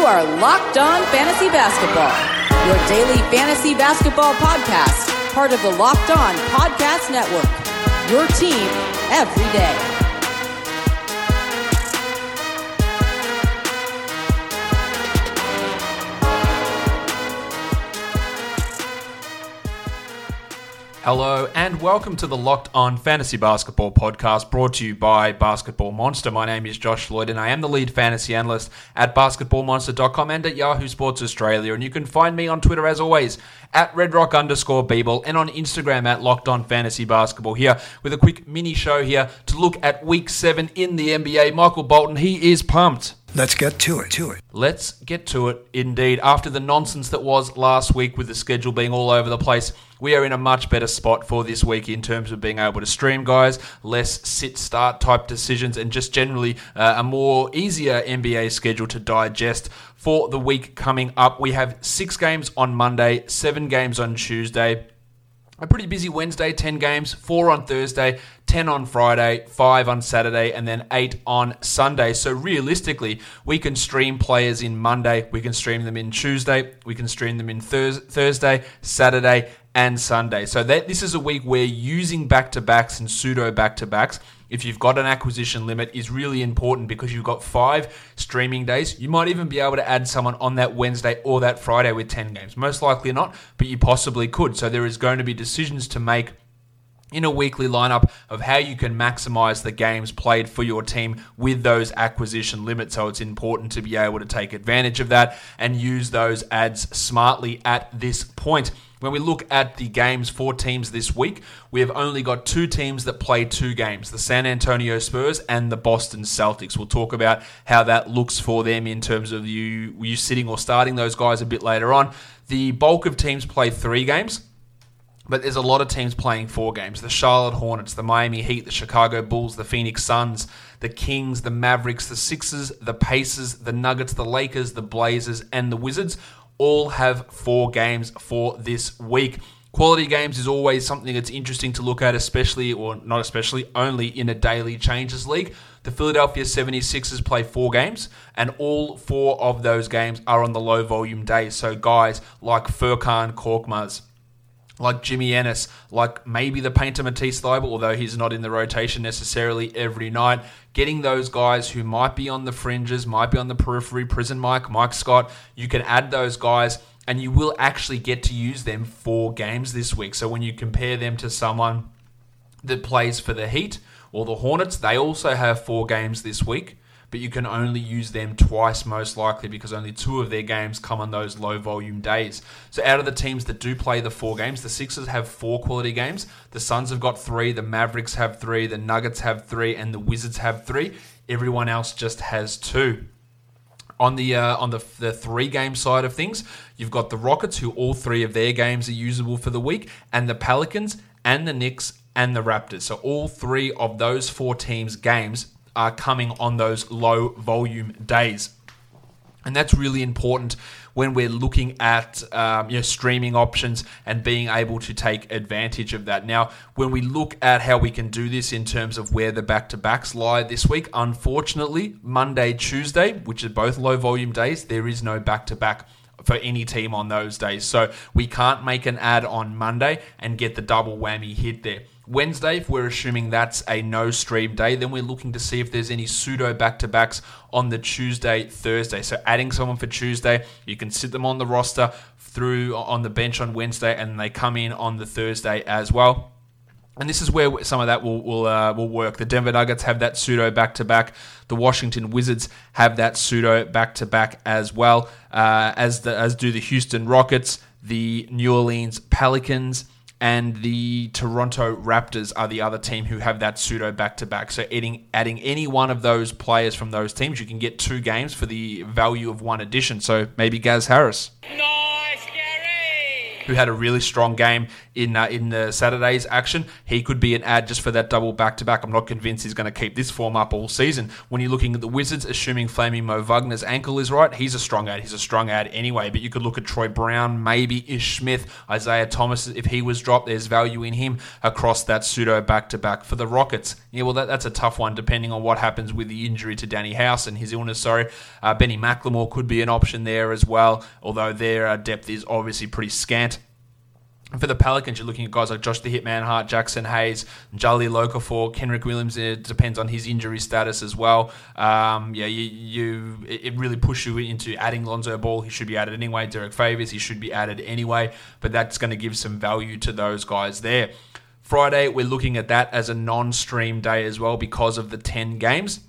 You are Locked On Fantasy Basketball, your daily fantasy basketball podcast, part of the Locked On Podcast Network. Your team every day. Hello and welcome to the Locked On Fantasy Basketball podcast brought to you by Basketball Monster. My name is Josh Lloyd and I am the lead fantasy analyst at basketballmonster.com and at Yahoo Sports Australia. And you can find me on Twitter as always at redrock underscore Beeble and on Instagram at Locked On Fantasy Basketball here with a quick mini show here to look at week seven in the NBA. Michael Bolton, he is pumped. Let's get to it, to it. Let's get to it indeed. After the nonsense that was last week with the schedule being all over the place, we are in a much better spot for this week in terms of being able to stream guys, less sit start type decisions, and just generally uh, a more easier NBA schedule to digest for the week coming up. We have six games on Monday, seven games on Tuesday a pretty busy Wednesday, 10 games, 4 on Thursday, 10 on Friday, 5 on Saturday, and then 8 on Sunday. So realistically, we can stream players in Monday, we can stream them in Tuesday, we can stream them in Thurs- Thursday, Saturday, and Sunday. So that this is a week where using back to backs and pseudo back to backs if you've got an acquisition limit is really important because you've got five streaming days. You might even be able to add someone on that Wednesday or that Friday with 10 games. Most likely not, but you possibly could. So there is going to be decisions to make in a weekly lineup of how you can maximize the games played for your team with those acquisition limits. So it's important to be able to take advantage of that and use those ads smartly at this point. When we look at the games for teams this week, we have only got two teams that play two games the San Antonio Spurs and the Boston Celtics. We'll talk about how that looks for them in terms of you, you sitting or starting those guys a bit later on. The bulk of teams play three games but there's a lot of teams playing four games the Charlotte Hornets, the Miami Heat, the Chicago Bulls, the Phoenix Suns, the Kings, the Mavericks, the Sixers, the Pacers, the Nuggets, the Lakers, the Blazers, and the Wizards all have four games for this week. Quality games is always something that's interesting to look at, especially, or not especially, only in a daily changes league. The Philadelphia 76ers play four games, and all four of those games are on the low volume days. So, guys like Furkan Korkmaz, like Jimmy Ennis, like maybe the painter Matisse Thybulle, although he's not in the rotation necessarily every night. Getting those guys who might be on the fringes, might be on the periphery, prison Mike, Mike Scott, you can add those guys and you will actually get to use them for games this week. So when you compare them to someone that plays for the Heat or the Hornets, they also have four games this week but you can only use them twice most likely because only two of their games come on those low volume days. So out of the teams that do play the four games, the Sixers have four quality games, the Suns have got three, the Mavericks have three, the Nuggets have three, and the Wizards have three. Everyone else just has two on the uh, on the the three game side of things, you've got the Rockets, who all three of their games are usable for the week, and the Pelicans and the Knicks and the Raptors. So all three of those four teams' games are coming on those low volume days. And that's really important when we're looking at um, you know, streaming options and being able to take advantage of that. Now, when we look at how we can do this in terms of where the back to backs lie this week, unfortunately, Monday, Tuesday, which are both low volume days, there is no back to back for any team on those days. So we can't make an ad on Monday and get the double whammy hit there. Wednesday, if we're assuming that's a no stream day, then we're looking to see if there's any pseudo back to backs on the Tuesday, Thursday. So adding someone for Tuesday, you can sit them on the roster through on the bench on Wednesday, and they come in on the Thursday as well. And this is where some of that will will uh, will work. The Denver Nuggets have that pseudo back to back. The Washington Wizards have that pseudo back to back as well, uh, as the as do the Houston Rockets, the New Orleans Pelicans and the Toronto Raptors are the other team who have that pseudo back to back. So adding adding any one of those players from those teams, you can get two games for the value of one addition. So maybe Gaz Harris. Nice, Gary. who had a really strong game in uh, in the Saturday's action. He could be an ad just for that double back to back. I'm not convinced he's going to keep this form up all season. When you're looking at the Wizards, assuming Flaming Mo Wagner's ankle is right, he's a strong ad. He's a strong ad anyway. But you could look at Troy Brown, maybe Ish Smith, Isaiah Thomas. If he was dropped, there's value in him across that pseudo back to back for the Rockets. Yeah, well, that, that's a tough one depending on what happens with the injury to Danny House and his illness. Sorry, uh, Benny McLemore could be an option there as well, although their uh, depth is obviously pretty scant. For the Pelicans, you're looking at guys like Josh the Hitman Hart, Jaxson Hayes, Jahlil Okafor, Kenrich Williams. It depends on his injury status as well. Um, yeah, you, you it really pushes you into adding Lonzo Ball. He should be added anyway. Derrick Favors, he should be added anyway. But that's going to give some value to those guys there. Friday, we're looking at that as a non-stream day as well because of the 10 games.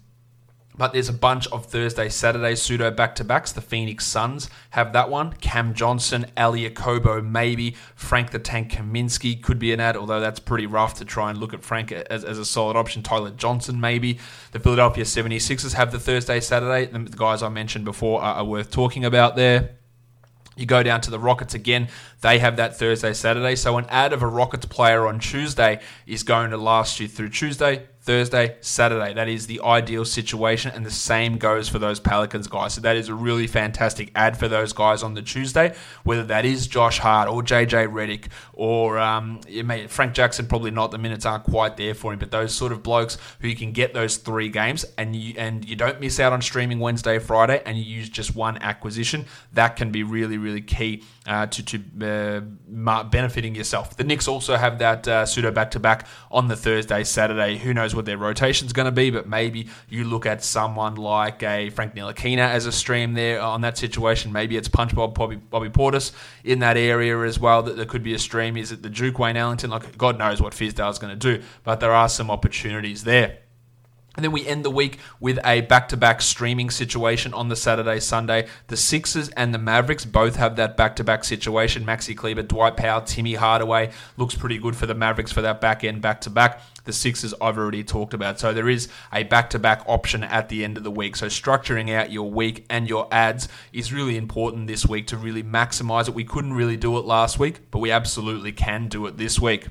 But there's a bunch of Thursday, Saturday pseudo back to backs. The Phoenix Suns have that one. Cam Johnson, Elie Okobo, maybe. Frank the Tank Kaminsky could be an ad, although that's pretty rough to try and look at Frank as, as a solid option. Tyler Johnson, maybe. The Philadelphia 76ers have the Thursday, Saturday. The guys I mentioned before are, are worth talking about there. You go down to the Rockets again. They have that Thursday, Saturday. So an ad of a Rockets player on Tuesday is going to last you through Tuesday, Thursday, Saturday. That is the ideal situation, and the same goes for those Pelicans guys. So that is a really fantastic ad for those guys on the Tuesday, whether that is Josh Hart or JJ Redick or um, may, Frank Jackson. Probably not. The minutes aren't quite there for him, but those sort of blokes who you can get those three games, and you and you don't miss out on streaming Wednesday, Friday, and you use just one acquisition. That can be really, really key uh, to to uh, benefiting yourself. The Knicks also have that uh, pseudo back to back on the Thursday, Saturday. Who knows what their rotation is going to be? But maybe you look at someone like a Frank Ntilikina as a stream there on that situation. Maybe it's Punch Bob Bobby, Bobby Portis in that area as well. That there could be a stream. Is it the Duke Wayne Ellington? Like God knows what Fizdale is going to do, but there are some opportunities there. And then we end the week with a back to back streaming situation on the Saturday, Sunday. The Sixers and the Mavericks both have that back to back situation. Maxi Kleber, Dwight Powell, Timmy Hardaway looks pretty good for the Mavericks for that back end back to back. The Sixers I've already talked about. So there is a back to back option at the end of the week. So structuring out your week and your ads is really important this week to really maximize it. We couldn't really do it last week, but we absolutely can do it this week.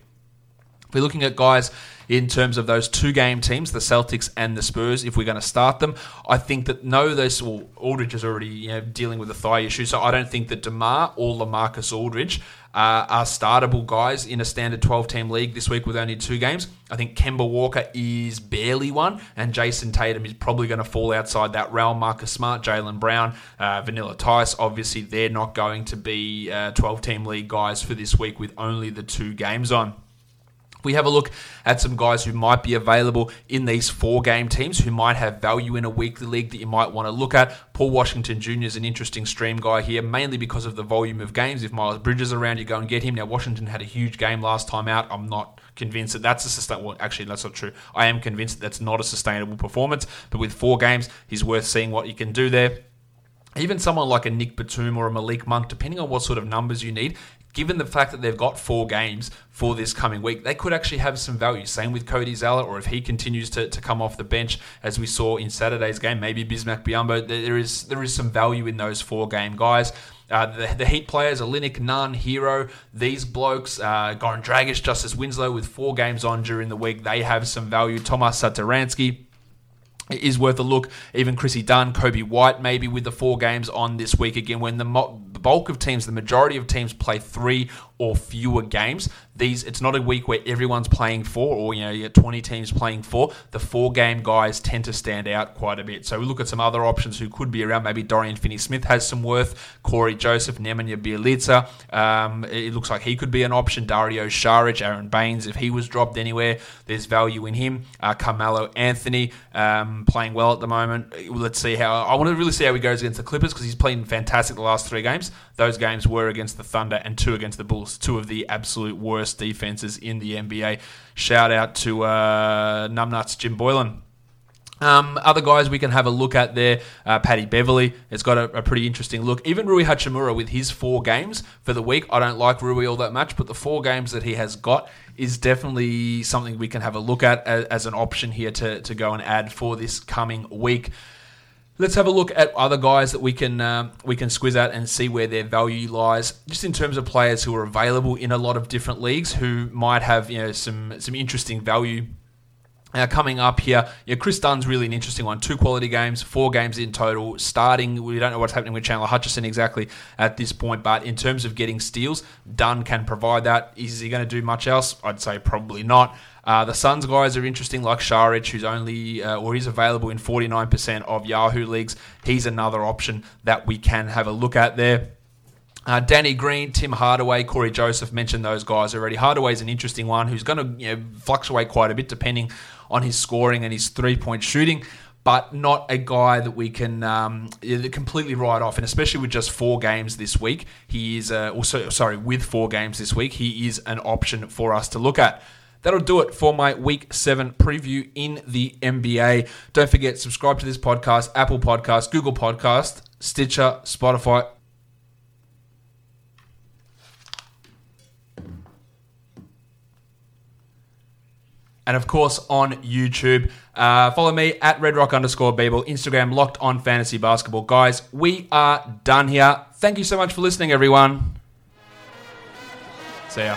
If we're looking at guys in terms of those two game teams, the Celtics and the Spurs, if we're going to start them. I think that no, this well, Aldridge is already you know, dealing with a thigh issue, so I don't think that DeMar or LaMarcus Aldridge uh, are startable guys in a standard 12 team league this week with only two games. I think Kemba Walker is barely one, and Jayson Tatum is probably going to fall outside that realm. Marcus Smart, Jaylen Brown, uh, Vanilla Tice, obviously they're not going to be uh, 12 team league guys for this week with only the two games on we have a look at some guys who might be available in these four game teams who might have value in a weekly league that you might want to look at. Paul Washington Jr. is an interesting stream guy here, mainly because of the volume of games. If Miles Bridges around, you go and get him. Now, Washington had a huge game last time out. I'm not convinced that that's a sustainable. Well, actually, that's not true. I am convinced that that's not a sustainable performance. But with four games, he's worth seeing what you can do there even someone like a Nick Batum or a Malik Monk, depending on what sort of numbers you need, given the fact that they've got four games for this coming week, they could actually have some value. Same with Cody Zeller, or if he continues to, to come off the bench, as we saw in Saturday's game, maybe Bismack Biyombo, there is there is some value in those four game guys. Uh, the, the, Heat players, Olynyk, Nunn, Herro, these blokes, uh, Goran Dragic, Justice Winslow, with four games on during the week, they have some value. Tomas Satoransky, is worth a look. Even Chrissy Dunn, Coby White, maybe with the four games on this week again, when the, mo- the bulk of teams, the majority of teams play three or fewer games. These it's not a week where everyone's playing four, or you know you get 20 teams playing four. The four game guys tend to stand out quite a bit. So we look at some other options who could be around. Maybe Dorian Finney-Smith has some worth. Cory Joseph, Nemanja Bjelica. Um, it looks like he could be an option. Dario Saric, Aron Baynes, if he was dropped anywhere, there's value in him. Uh, Carmelo Anthony um, playing well at the moment. Let's see how. I want to really see how he goes against the Clippers because he's playing fantastic the last three games. Those games were against the Thunder and two against the Bulls, two of the absolute worst defenses in the NBA. Shout out to uh, Numbnuts Jim Boylen. Um, other guys we can have a look at there, uh, Paddy Beverley has got a, a, pretty interesting look. Even Rui Hachimura with his four games for the week. I don't like Rui all that much, but the four games that he has got is definitely something we can have a look at as, as an option here to, to go and add for this coming week. Let's have a look at other guys that we can um, we can squiz at and see where their value lies, just in terms of players who are available in a lot of different leagues who might have you know some some interesting value uh, coming up here, yeah, Chris Dunn's really an interesting one. Two quality games, four games in total. Starting, we don't know what's happening with Chandler Hutchison exactly at this point, but in terms of getting steals, Dunn can provide that. Is he going to do much else? I'd say probably not. Uh, the Suns guys are interesting, like Saric, who's only uh, or he's available in 49% of Yahoo leagues. He's another option that we can have a look at there. Uh, Danny Green, Tim Hardaway, Cory Joseph mentioned those guys already. Hardaway's an interesting one who's going to you know, fluctuate quite a bit depending on his scoring and his three point shooting, but not a guy that we can um, completely write off. And especially with just four games this week, he is uh, also sorry with four games this week, he is an option for us to look at. That'll do it for my week seven preview in the NBA. Don't forget, subscribe to this podcast, Apple Podcast, Google Podcast, Stitcher, Spotify, and of course on YouTube. Uh, follow me at redrock underscore Beeble, Instagram locked on fantasy basketball. Guys, we are done here. Thank you so much for listening, everyone. See ya.